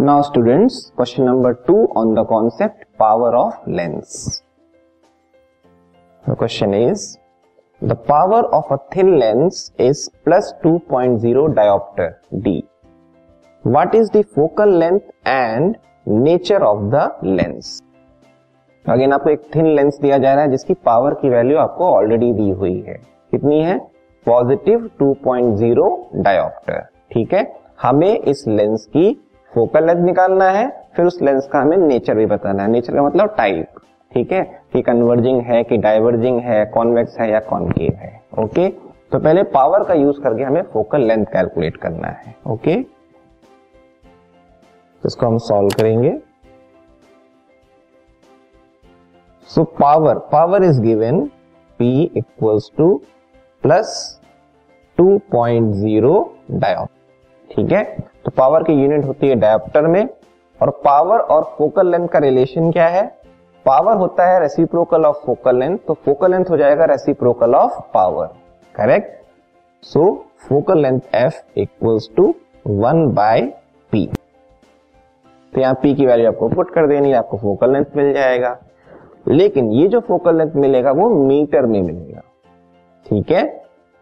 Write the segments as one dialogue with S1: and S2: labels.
S1: Now students question number two on the concept power of lens question is the power of a thin lens is plus two point zero dioptre D what is the focal length and nature of the lens again आपको एक thin lens दिया जा रहा है, जिसकी power की value आपको already दी हुई है। कितनी है? Positive two point zero dioptre ठीक है? हमें इस लेंस की फोकल लेंथ निकालना है, फिर उस लेंस का हमें नेचर भी बताना है। नेचर का मतलब टाइप, ठीक है? कि कन्वर्जिंग है, कि डाइवर्जिंग है कॉन्वेक्स है या कॉन्केव है ओके तो पहले पावर का यूज़ करके हमें फोकल लेंथ कैलकुलेट करना है ओके तो इसको हम सॉल्व करेंगे। So power power is given P equals to plus 2.0 dioptre ठीक है? तो पावर की यूनिट होती है डायोप्टर में। और पावर और फोकल लेंथ का रिलेशन क्या है? पावर होता है रेसिप्रोकल ऑफ़ फोकल लेंथ तो फोकल लेंथ हो जाएगा reciprocal of power correct so focal length F equals to one by P तो यहाँ पी की वैल्यू आपको पुट कर देनी है, आपको फोकल लेंथ मिल जाएगा। लेकिन ये जो फोकल लेंथ मिलेगा, वो मीटर में मिलेगा। ठीक है?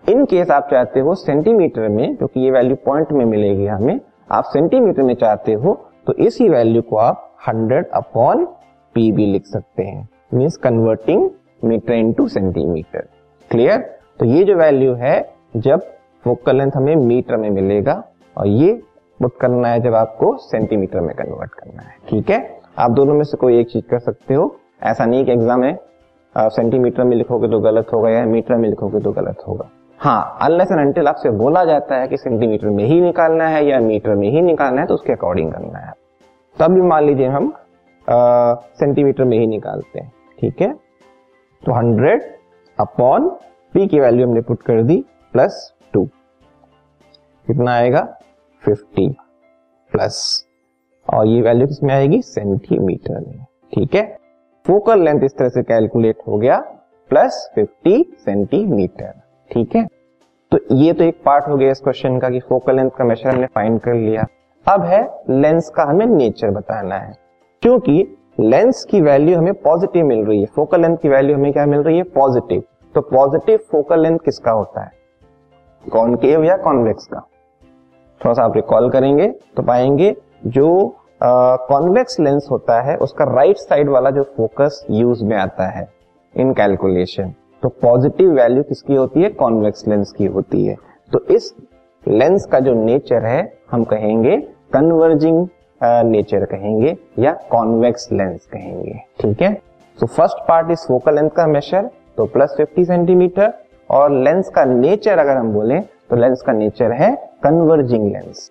S1: इन केस आप चाहते हो सेंटीमीटर में, क्योंकि ये वैल्यू पॉइंट में मिलेगी हमें आप सेंटीमीटर में चाहते हो तो इसी वैल्यू को आप 100 अपॉन पी भी लिख सकते हैं। Means converting metre into centimetre clear तो ये जो वैल्यू है, जब फोकल लेंथ हमें मीटर में मिलेगा, और ये पुट करना है जब आपको सेंटीमीटर में कन्वर्ट करना है। ठीक है? आप दोनों में से कोई एक चीज़ कर सकते हो। ऐसा नहीं कि एग्ज़ाम है, आप सेंटीमीटर में लिखोगे तो गलत होगा या मीटर में लिखोगे तो गलत होगा। हाँ अनलेस एंड अनटिल आपसे बोला जाता है कि सेंटीमीटर में ही निकालना है या मीटर में ही निकालना है तो उसके अकॉर्डिंग करना है। तब भी मान लीजिए हम सेंटीमीटर में ही निकालते हैं, ठीक है? तो 100 अपॉन पी की वैल्यू हमने पुट कर दी प्लस टू कितना आएगा? 50 प्लस और ये वैल्यू किसमें आएगी? सेंटीमीटर में, ठीक है? फोकल लेंथ इस तरह से कैलकुलेट हो गया प्लस 50 सेंटीमीटर ठीक है? तो ये तो एक पार्ट हो गया इस क्वेश्चन का कि फोकल लेंथ का मेजर हमने फाइंड कर लिया। अब है लेंस का हमें नेचर बताना है। क्योंकि लेंस की वैल्यू हमें पॉजिटिव मिल रही है। फोकल लेंथ की वैल्यू हमें क्या मिल रही है? पॉजिटिव तो पॉजिटिव फोकल लेंथ किसका होता है? कॉनकेव या कॉन्वेक्स का? थोड़ा सा आप रिकॉल करेंगे तो पाएँगे जो कॉन्वेक्स uh, लेंस होता है उसका राइट right साइड वाला जो फोकस यूज़ में आता है इन कैलकुलेशन तो पॉजिटिव वैल्यू किसकी होती है? कॉन्वेक्स लेंस की होती है। तो इस लेंस का जो नेचर है, हम कहेंगे कन्वर्जिंग नेचर कहेंगे या कॉन्वेक्स लेंस कहेंगे। ठीक है? So first part is focal length का मेशर तो प्लस 50 सेंटीमीटर और लेंस का नेचर अगर हम बोले तो लेंस का नेचर है converging lens